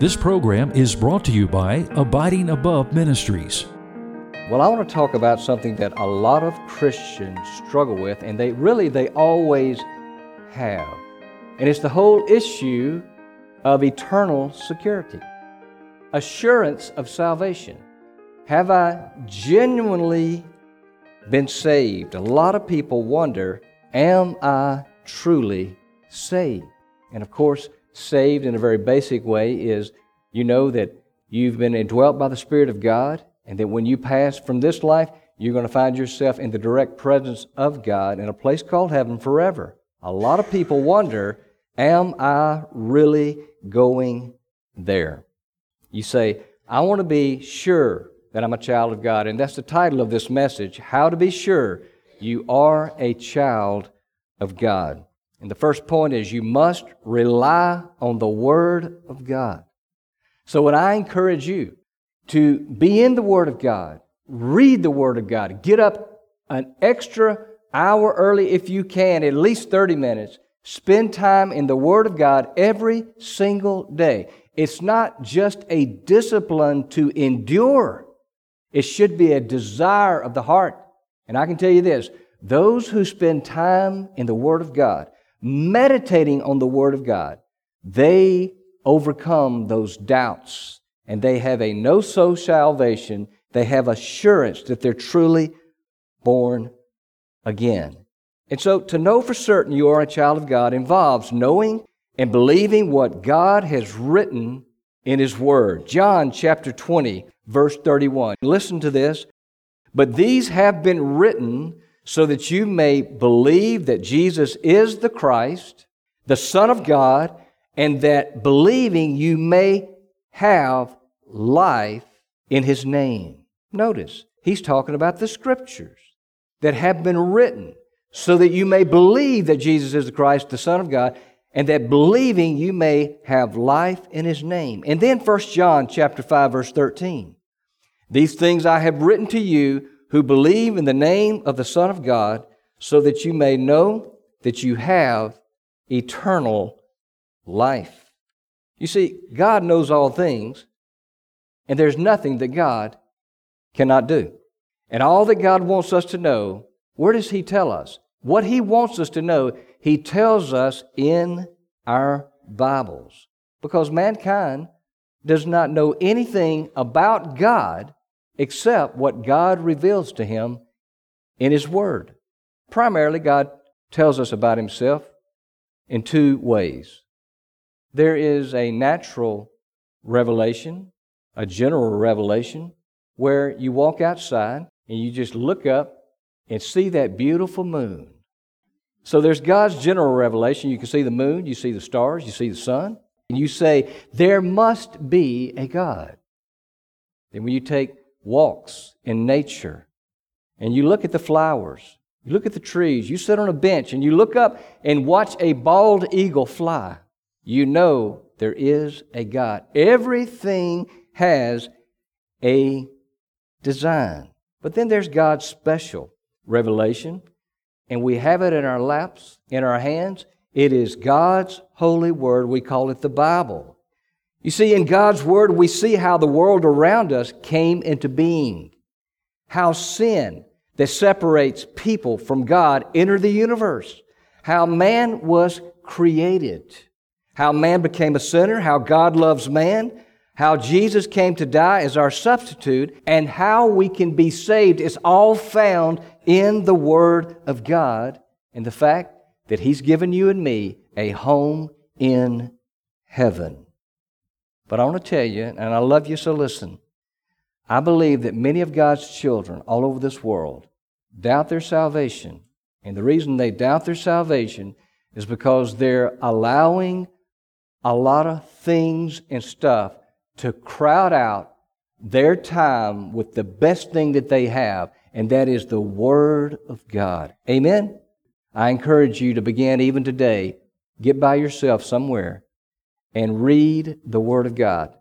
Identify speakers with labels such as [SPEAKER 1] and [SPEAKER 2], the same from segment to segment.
[SPEAKER 1] This program is brought to you by Abiding Above Ministries.
[SPEAKER 2] Well, I want to talk about something that a lot of Christians struggle with, and they really, they always have. And it's the whole issue of eternal security, assurance of salvation. Have I genuinely been saved? A lot of people wonder, am I truly saved? And of course, saved in a very basic way is you know that you've been indwelt by the Spirit of God, and that when you pass from this life, you're going to find yourself in the direct presence of God in a place called heaven forever. A lot of people wonder, am I really going there? You say, I want to be sure that I'm a child of God. And that's the title of this message How to Be Sure You Are a Child of God. And the first point is you must rely on the Word of God. So, when I encourage you to be in the Word of God, read the Word of God, get up an extra hour early if you can, at least 30 minutes, spend time in the Word of God every single day. It's not just a discipline to endure, it should be a desire of the heart. And I can tell you this those who spend time in the Word of God, meditating on the Word of God, they overcome those doubts and they have a no so salvation. They have assurance that they're truly born again. And so to know for certain you are a child of God involves knowing and believing what God has written in His Word. John chapter 20, verse 31. Listen to this. But these have been written so that you may believe that Jesus is the Christ, the Son of God, and that believing you may have life in His name. Notice, He's talking about the Scriptures that have been written so that you may believe that Jesus is the Christ, the Son of God, and that believing you may have life in His name. And then 1 John chapter 5, verse 13. These things I have written to you who believe in the name of the Son of God, so that you may know that you have eternal life. You see, God knows all things, and there's nothing that God cannot do. And all that God wants us to know, where does He tell us? What He wants us to know, He tells us in our Bibles. Because mankind does not know anything about God except what God reveals to him in His Word. Primarily, God tells us about Himself in two ways. There is a natural revelation, a general revelation, where you walk outside and you just look up and see that beautiful moon. So there's God's general revelation. You can see the moon, you see the stars, you see the sun, and you say, There must be a God. Then when you take walks in nature and you look at the flowers, you look at the trees, you sit on a bench and you look up and watch a bald eagle fly, you know there is a God. Everything has a design. But then there's God's special revelation, and we have it in our laps, in our hands. It is God's holy word. We call it the Bible. You see, in God's Word, we see how the world around us came into being, how sin that separates people from God entered the universe, how man was created, how man became a sinner, how God loves man, how Jesus came to die as our substitute, and how we can be saved is all found in the Word of God and the fact that He's given you and me a home in heaven. But I want to tell you, and I love you, so listen. I believe that many of God's children all over this world doubt their salvation. And the reason they doubt their salvation is because they're allowing a lot of things and stuff to crowd out their time with the best thing that they have, and that is the Word of God. Amen? I encourage you to begin even today, get by yourself somewhere and read the Word of God.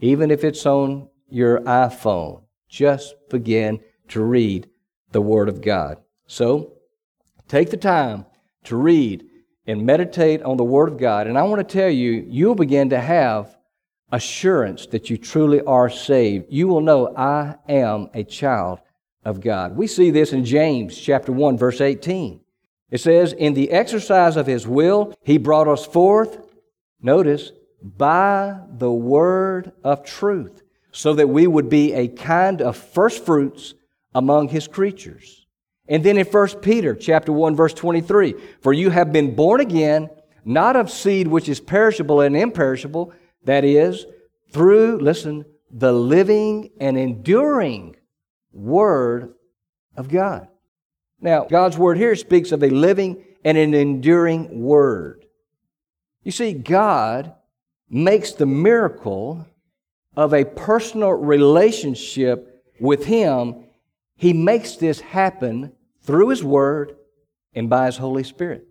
[SPEAKER 2] Even if it's on your iPhone, just begin to read the Word of God. So, take the time to read and meditate on the Word of God. And I want to tell you, you'll begin to have assurance that you truly are saved. You will know, I am a child of God. We see this in James chapter 1 verse 18. It says, "In the exercise of his will, he brought us forth, notice, by the word of truth, so that we would be a kind of first fruits among his creatures." And then in 1 Peter chapter 1 verse 23, "For you have been born again, not of seed which is perishable and imperishable, that is, through, listen, the living and enduring Word of God. Now, God's Word here speaks of a living and an enduring Word. You see, God makes the miracle of a personal relationship with Him, He makes this happen through His Word and by His Holy Spirit.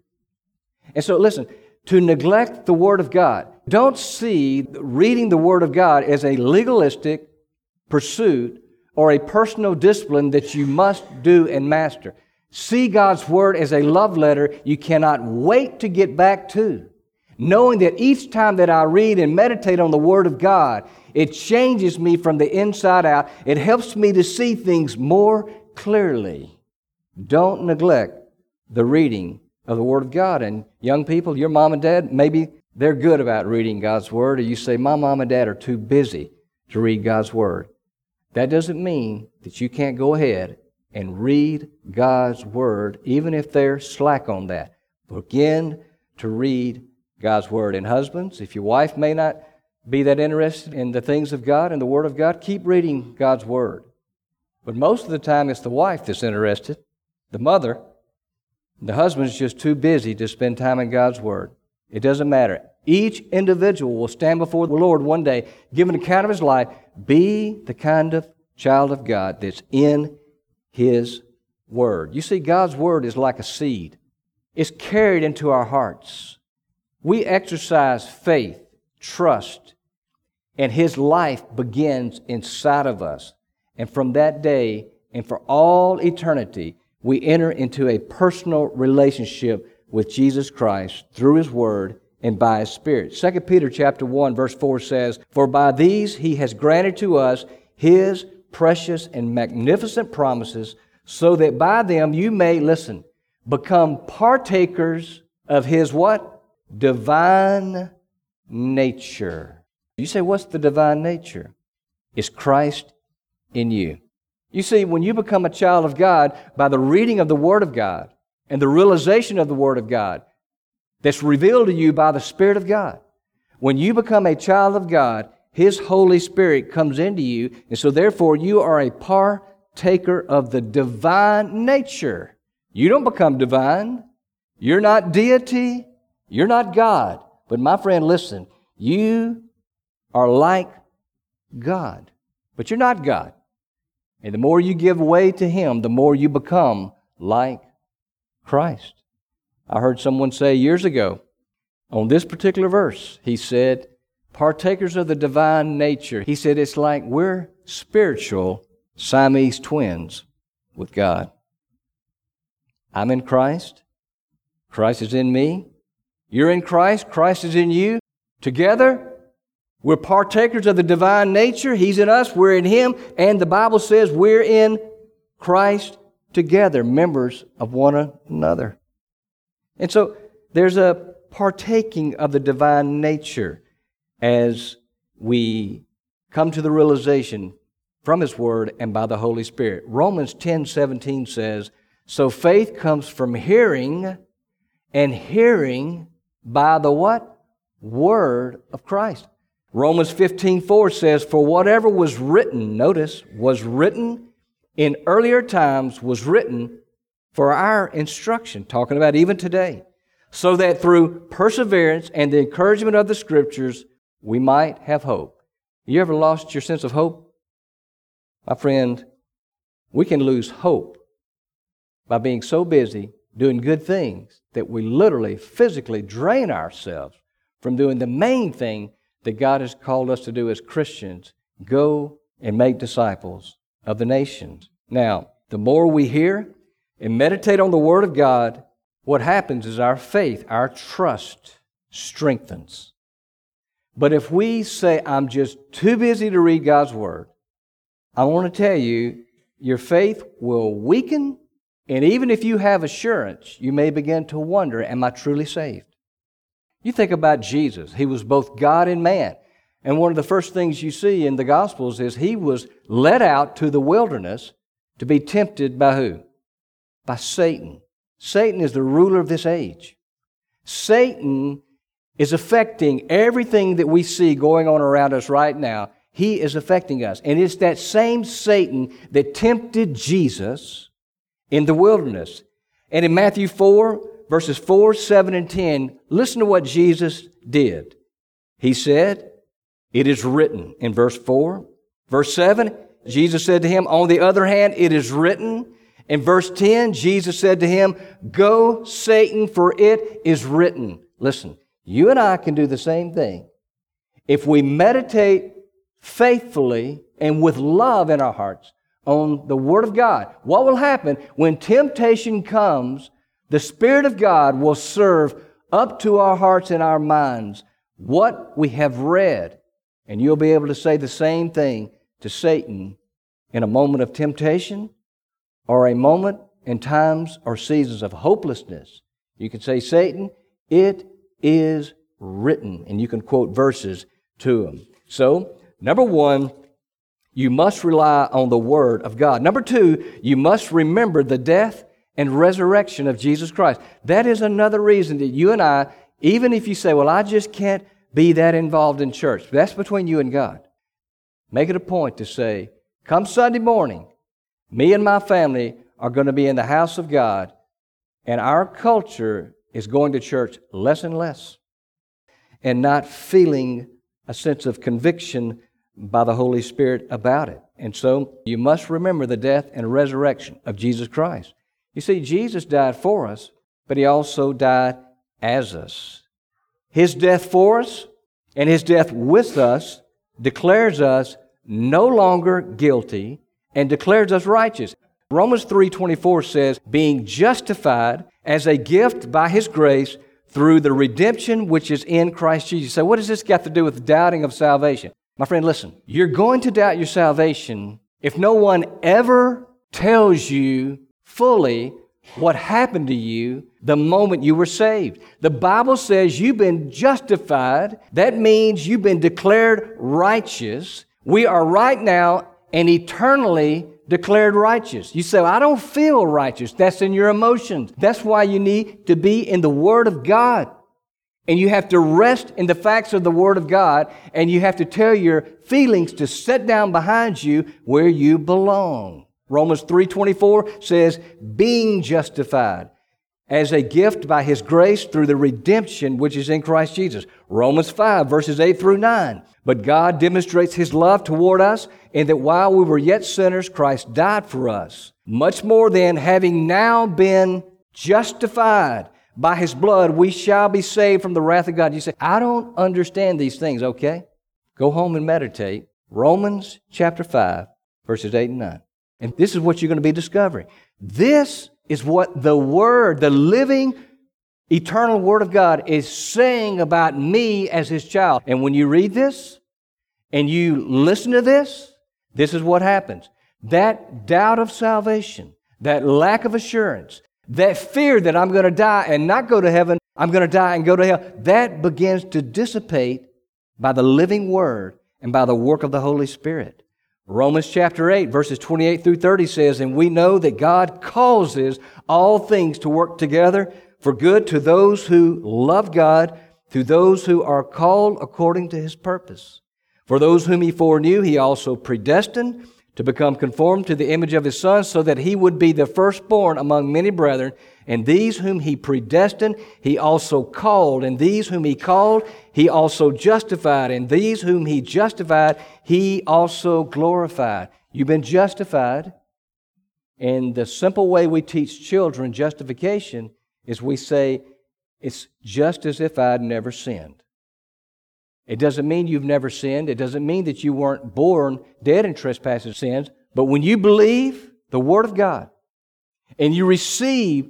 [SPEAKER 2] And so, listen, to neglect the Word of God, don't see reading the Word of God as a legalistic pursuit or a personal discipline that you must do and master. See God's Word as a love letter you cannot wait to get back to. Knowing that each time that I read and meditate on the Word of God, it changes me from the inside out. It helps me to see things more clearly. Don't neglect the reading of the Word of God. And young people, your mom and dad, maybe they're good about reading God's Word, or you say, My mom and dad are too busy to read God's Word. That doesn't mean that you can't go ahead and read God's Word, even if they're slack on that. Begin to read God's Word. And husbands, if your wife may not be that interested in the things of God and the Word of God, keep reading God's Word. But most of the time, it's the wife that's interested, the mother. The husband's just too busy to spend time in God's Word. It doesn't matter. Each individual will stand before the Lord one day, give an account of his life. Be the kind of child of God that's in His Word. You see, God's Word is like a seed, it's carried into our hearts. We exercise faith, trust, and His life begins inside of us. And from that day and for all eternity, we enter into a personal relationship with Jesus Christ through His Word and by His Spirit. 2 Peter chapter 1 verse 4 says, For by these He has granted to us His precious and magnificent promises, so that by them you may, listen, become partakers of His what? Divine nature. You say, what's the divine nature? It's Christ in you. You see, when you become a child of God by the reading of the Word of God, and the realization of the Word of God that's revealed to you by the Spirit of God. When you become a child of God, His Holy Spirit comes into you, and so therefore you are a partaker of the divine nature. You don't become divine. You're not deity. You're not God. But my friend, listen, you are like God, but you're not God. And the more you give way to Him, the more you become like Christ. I heard someone say years ago on this particular verse, he said, partakers of the divine nature. He said, it's like we're spiritual Siamese twins with God. I'm in Christ. Christ is in me. You're in Christ. Christ is in you. Together, we're partakers of the divine nature. He's in us. We're in Him. And the Bible says we're in Christ together, members of one another. And so there's a partaking of the divine nature as we come to the realization from His Word and by the Holy Spirit. Romans 10 17 says, So faith comes from hearing, and hearing by the what? Word of Christ. Romans 15 4 says, For whatever was written, notice, was written in earlier times was written for our instruction, talking about even today, so that through perseverance and the encouragement of the Scriptures, we might have hope. You ever lost your sense of hope? My friend, we can lose hope by being so busy doing good things that we literally physically drain ourselves from doing the main thing that God has called us to do as Christians go and make disciples of the nations. Now, the more we hear and meditate on the Word of God, what happens is our faith, our trust strengthens. But if we say, I'm just too busy to read God's Word, I want to tell you, your faith will weaken. And even if you have assurance, you may begin to wonder, Am I truly saved? You think about Jesus. He was both God and man. And one of the first things you see in the Gospels is he was led out to the wilderness to be tempted by who? By Satan. Satan is the ruler of this age. Satan is affecting everything that we see going on around us right now. He is affecting us. And it's that same Satan that tempted Jesus in the wilderness. And in Matthew 4, verses 4, 7, and 10, listen to what Jesus did. He said, It is written in verse 4. Verse 7, Jesus said to him, On the other hand, it is written. In verse 10, Jesus said to him, Go, Satan, for it is written. Listen, you and I can do the same thing. If we meditate faithfully and with love in our hearts on the Word of God, what will happen when temptation comes? The Spirit of God will serve up to our hearts and our minds what we have read. And you'll be able to say the same thing to Satan in a moment of temptation or a moment in times or seasons of hopelessness. You can say, Satan, it is written. And you can quote verses to him. So, number one, you must rely on the Word of God. Number two, you must remember the death and resurrection of Jesus Christ. That is another reason that you and I, even if you say, well, I just can't be that involved in church, that's between you and God. Make it a point to say, come Sunday morning, me and my family are going to be in the house of God, and our culture is going to church less and less and not feeling a sense of conviction by the Holy Spirit about it. And so you must remember the death and resurrection of Jesus Christ. You see, Jesus died for us, but he also died as us. His death for us and his death with us declares us no longer guilty and declares us righteous. Romans 3:24 says, "Being justified as a gift by his grace through the redemption which is in Christ Jesus." So what does this got to do with doubting of salvation? My friend, listen. You're going to doubt your salvation if no one ever tells you fully what happened to you the moment you were saved. The Bible says you've been justified. That means you've been declared righteous. We are right now and eternally declared righteous. You say, well, I don't feel righteous. That's in your emotions. That's why you need to be in the Word of God. And you have to rest in the facts of the Word of God, and you have to tell your feelings to sit down behind you where you belong. Romans 3:24 says, "Being justified as a gift by his grace through the redemption which is in Christ Jesus." Romans 5 verses 8 through 9. But God demonstrates his love toward us in that while we were yet sinners, Christ died for us. Much more than having now been justified by his blood, we shall be saved from the wrath of God. You say, I don't understand these things, okay? Go home and meditate. Romans chapter 5, verses 8 and 9. And this is what you're going to be discovering. This is what the Word, the living, eternal Word of God, is saying about me as His child. And when you read this and you listen to this, this is what happens. That doubt of salvation, that lack of assurance, that fear that I'm going to die and not go to heaven, I'm going to die and go to hell, that begins to dissipate by the living Word and by the work of the Holy Spirit. Romans chapter 8, verses 28 through 30 says, And we know that God causes all things to work together for good to those who love God, to those who are called according to his purpose. For those whom he foreknew, he also predestined to become conformed to the image of his son, so that he would be the firstborn among many brethren. And these whom he predestined, he also called. And these whom he called, he also justified. And these whom he justified, he also glorified. You've been justified. And the simple way we teach children justification is we say, it's just as if I'd never sinned. It doesn't mean you've never sinned. It doesn't mean that you weren't born dead in trespasses sins. But when you believe the Word of God and you receive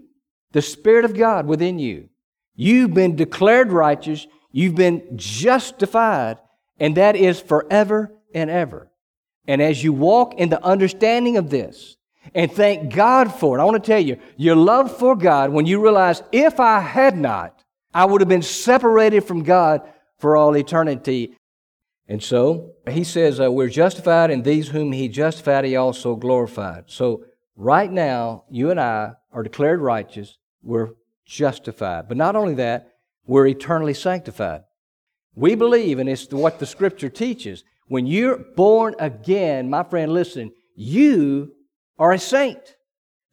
[SPEAKER 2] the Spirit of God within you, you've been declared righteous. You've been justified, and that is forever and ever. And as you walk in the understanding of this, and thank God for it, I want to tell you, your love for God, when you realize if I had not, I would have been separated from God for all eternity. And so he says, uh, We're justified, and these whom he justified, he also glorified. So right now, you and I are declared righteous. We're justified. But not only that, we're eternally sanctified. We believe, and it's what the scripture teaches, when you're born again, my friend, listen, you are a saint.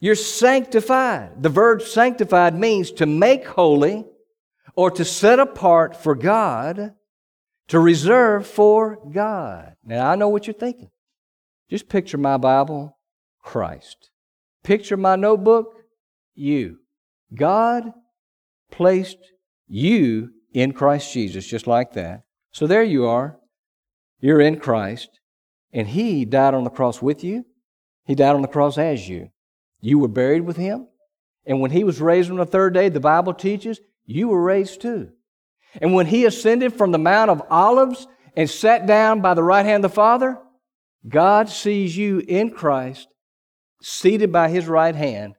[SPEAKER 2] You're sanctified. The verb sanctified means to make holy or to set apart for God, to reserve for God. Now, I know what you're thinking. Just picture my Bible, Christ. Picture my notebook, you. God placed you in Christ Jesus, just like that. So there you are. You're in Christ, and He died on the cross with you. He died on the cross as you. You were buried with Him. And when He was raised on the third day, the Bible teaches, you were raised too. And when He ascended from the Mount of Olives and sat down by the right hand of the Father, God sees you in Christ, seated by His right hand,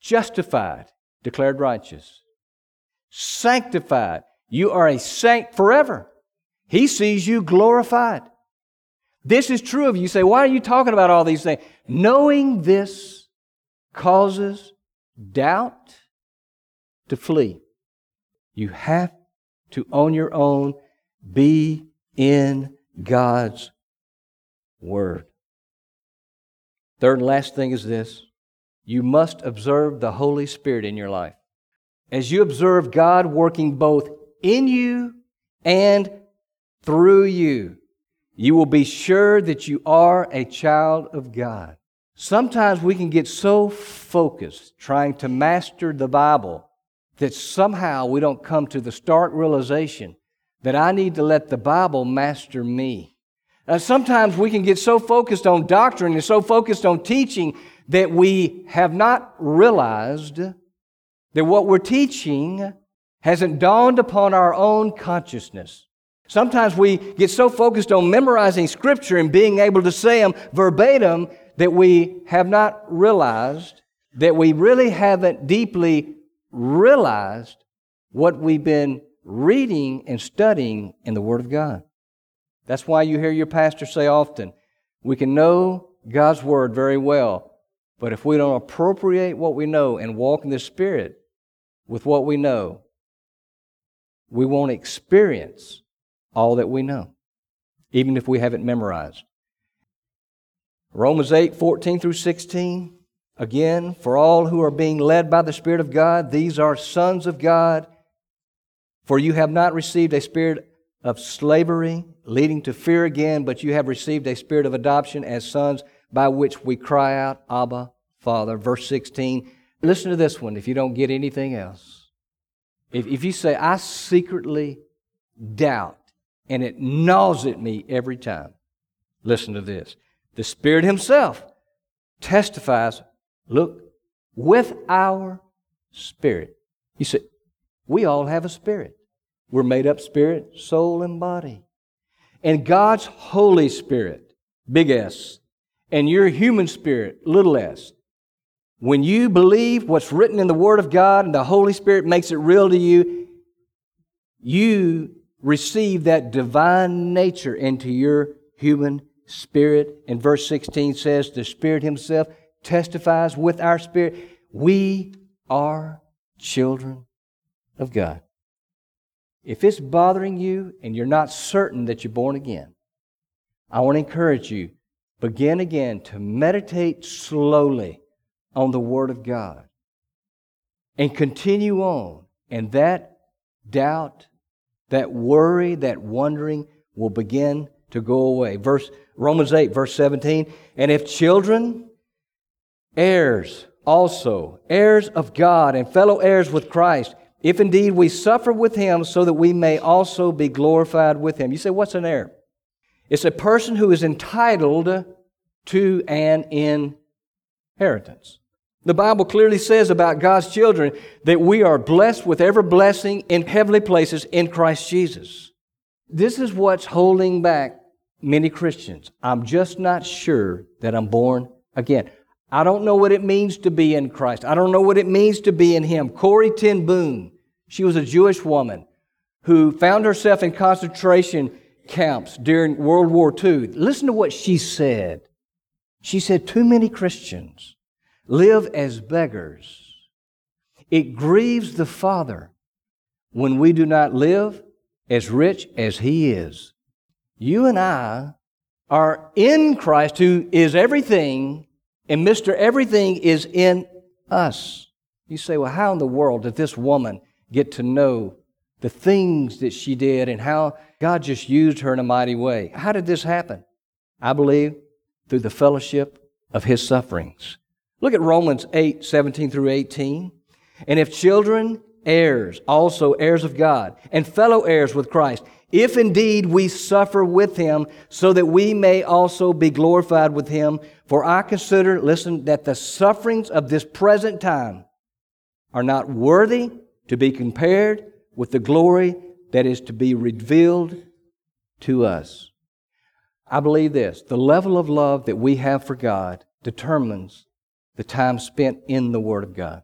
[SPEAKER 2] justified, declared righteous, sanctified. You are a saint forever. He sees you glorified. This is true of you. You say, why are you talking about all these things? Knowing this causes doubt to flee. You have to, on your own, be in God's Word. Third and last thing is this you must observe the Holy Spirit in your life. As you observe God working both in you and through you, you will be sure that you are a child of God. Sometimes we can get so focused trying to master the Bible that somehow we don't come to the stark realization that I need to let the Bible master me. Uh, sometimes we can get so focused on doctrine and so focused on teaching that we have not realized that what we're teaching hasn't dawned upon our own consciousness. Sometimes we get so focused on memorizing Scripture and being able to say them verbatim that we have not realized that we really haven't deeply realized what we've been reading and studying in the Word of God. That's why you hear your pastor say often, we can know God's Word very well, but if we don't appropriate what we know and walk in the Spirit with what we know, we won't experience all that we know, even if we haven't memorized. Romans 8, 14 through 16. Again, for all who are being led by the Spirit of God, these are sons of God. For you have not received a spirit of slavery, leading to fear again, but you have received a spirit of adoption as sons, by which we cry out, Abba, Father. Verse 16. Listen to this one if you don't get anything else. If, if you say, I secretly doubt and it gnaws at me every time. Listen to this. The Spirit Himself testifies, look, with our spirit. You see, we all have a spirit. We're made up spirit, soul, and body. And God's Holy Spirit, big S, and your human spirit, little s, when you believe what's written in the Word of God and the Holy Spirit makes it real to you, you receive that divine nature into your human spirit. And verse 16 says, The Spirit Himself testifies with our spirit, we are children of God. If it's bothering you and you're not certain that you're born again, I want to encourage you begin again to meditate slowly on the Word of God and continue on. And that doubt that worry, that wondering will begin to go away. Verse Romans 8, verse 17. And if children, heirs also, heirs of God and fellow heirs with Christ, if indeed we suffer with him so that we may also be glorified with him. You say, what's an heir? It's a person who is entitled to an inheritance. The Bible clearly says about God's children that we are blessed with every blessing in heavenly places in Christ Jesus. This is what's holding back many Christians. I'm just not sure that I'm born again. I don't know what it means to be in Christ. I don't know what it means to be in Him. Corrie ten Boom, she was a Jewish woman who found herself in concentration camps during World War II. Listen to what she said. She said, Too many Christians live as beggars. It grieves the Father when we do not live as rich as He is. You and I are in Christ, who is everything, and Mr. Everything is in us. You say, well, how in the world did this woman get to know the things that she did and how God just used her in a mighty way? How did this happen? I believe through the fellowship of his sufferings. Look at Romans 8, 17 through 18. And if children, heirs, also heirs of God, and fellow heirs with Christ, if indeed we suffer with him, so that we may also be glorified with him. For I consider, listen, that the sufferings of this present time are not worthy to be compared with the glory that is to be revealed to us. I believe this the level of love that we have for God determines the time spent in the Word of God.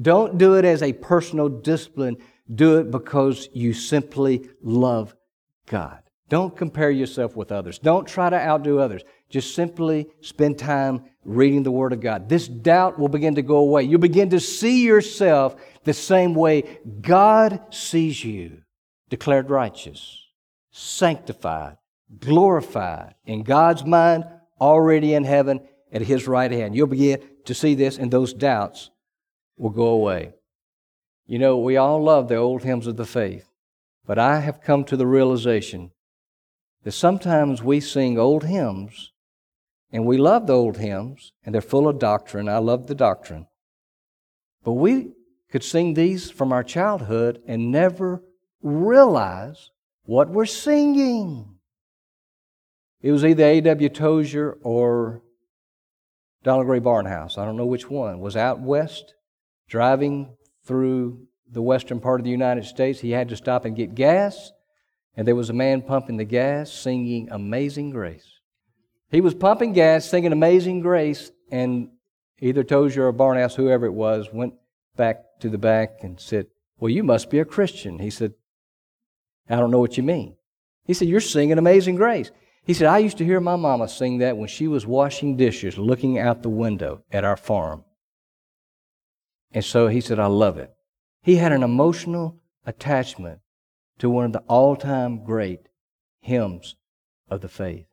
[SPEAKER 2] Don't do it as a personal discipline. Do it because you simply love God. Don't compare yourself with others. Don't try to outdo others. Just simply spend time reading the Word of God. This doubt will begin to go away. You'll begin to see yourself the same way God sees you declared righteous, sanctified, glorified in God's mind, already in heaven at His right hand. You'll begin to see this, and those doubts will go away. You know, we all love the old hymns of the faith, but I have come to the realization that sometimes we sing old hymns and we love the old hymns and they're full of doctrine. I love the doctrine. But we could sing these from our childhood and never realize what we're singing. It was either A.W. Tozer or Donald Grey Barnhouse, I don't know which one, was out west driving through the western part of the United States. He had to stop and get gas, and there was a man pumping the gas singing Amazing Grace. He was pumping gas, singing Amazing Grace, and either Tozer or Barnhouse, whoever it was, went back to the back and said, Well, you must be a Christian. He said, I don't know what you mean. He said, You're singing Amazing Grace. He said, I used to hear my mama sing that when she was washing dishes, looking out the window at our farm. And so he said, I love it. He had an emotional attachment to one of the all time great hymns of the faith.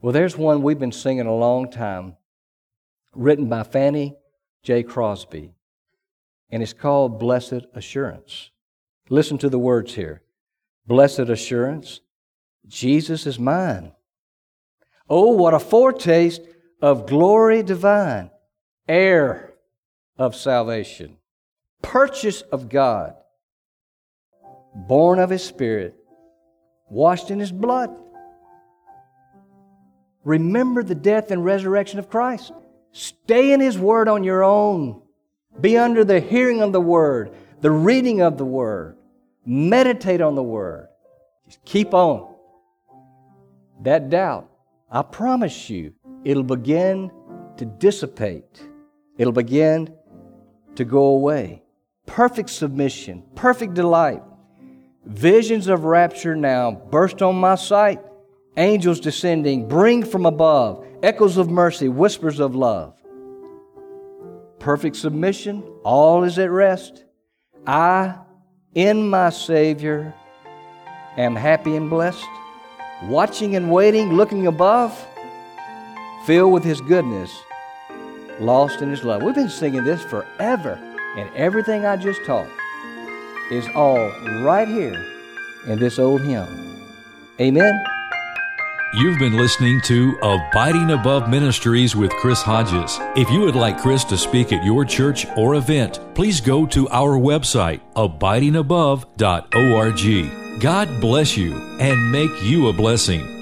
[SPEAKER 2] Well, there's one we've been singing a long time, written by Fanny J. Crosby, and it's called Blessed Assurance. Listen to the words here Blessed Assurance, Jesus is mine. Oh, what a foretaste of glory divine, heir of salvation, purchase of God, born of His Spirit, washed in His blood. Remember the death and resurrection of Christ. Stay in His Word on your own. Be under the hearing of the Word, the reading of the Word. Meditate on the Word. Just keep on. That doubt, I promise you, it'll begin to dissipate. It'll begin to go away. Perfect submission, perfect delight. Visions of rapture now burst on my sight. Angels descending, bring from above, echoes of mercy, whispers of love. Perfect submission, all is at rest. I, in my Savior, am happy and blessed watching and waiting, looking above, filled with His goodness, lost in His love. We've been singing this forever, and everything I just taught is all right here in this old hymn. Amen.
[SPEAKER 1] You've been listening to Abiding Above Ministries with Chris Hodges. If you would like Chris to speak at your church or event, please go to our website, abidingabove.org. God bless you and make you a blessing.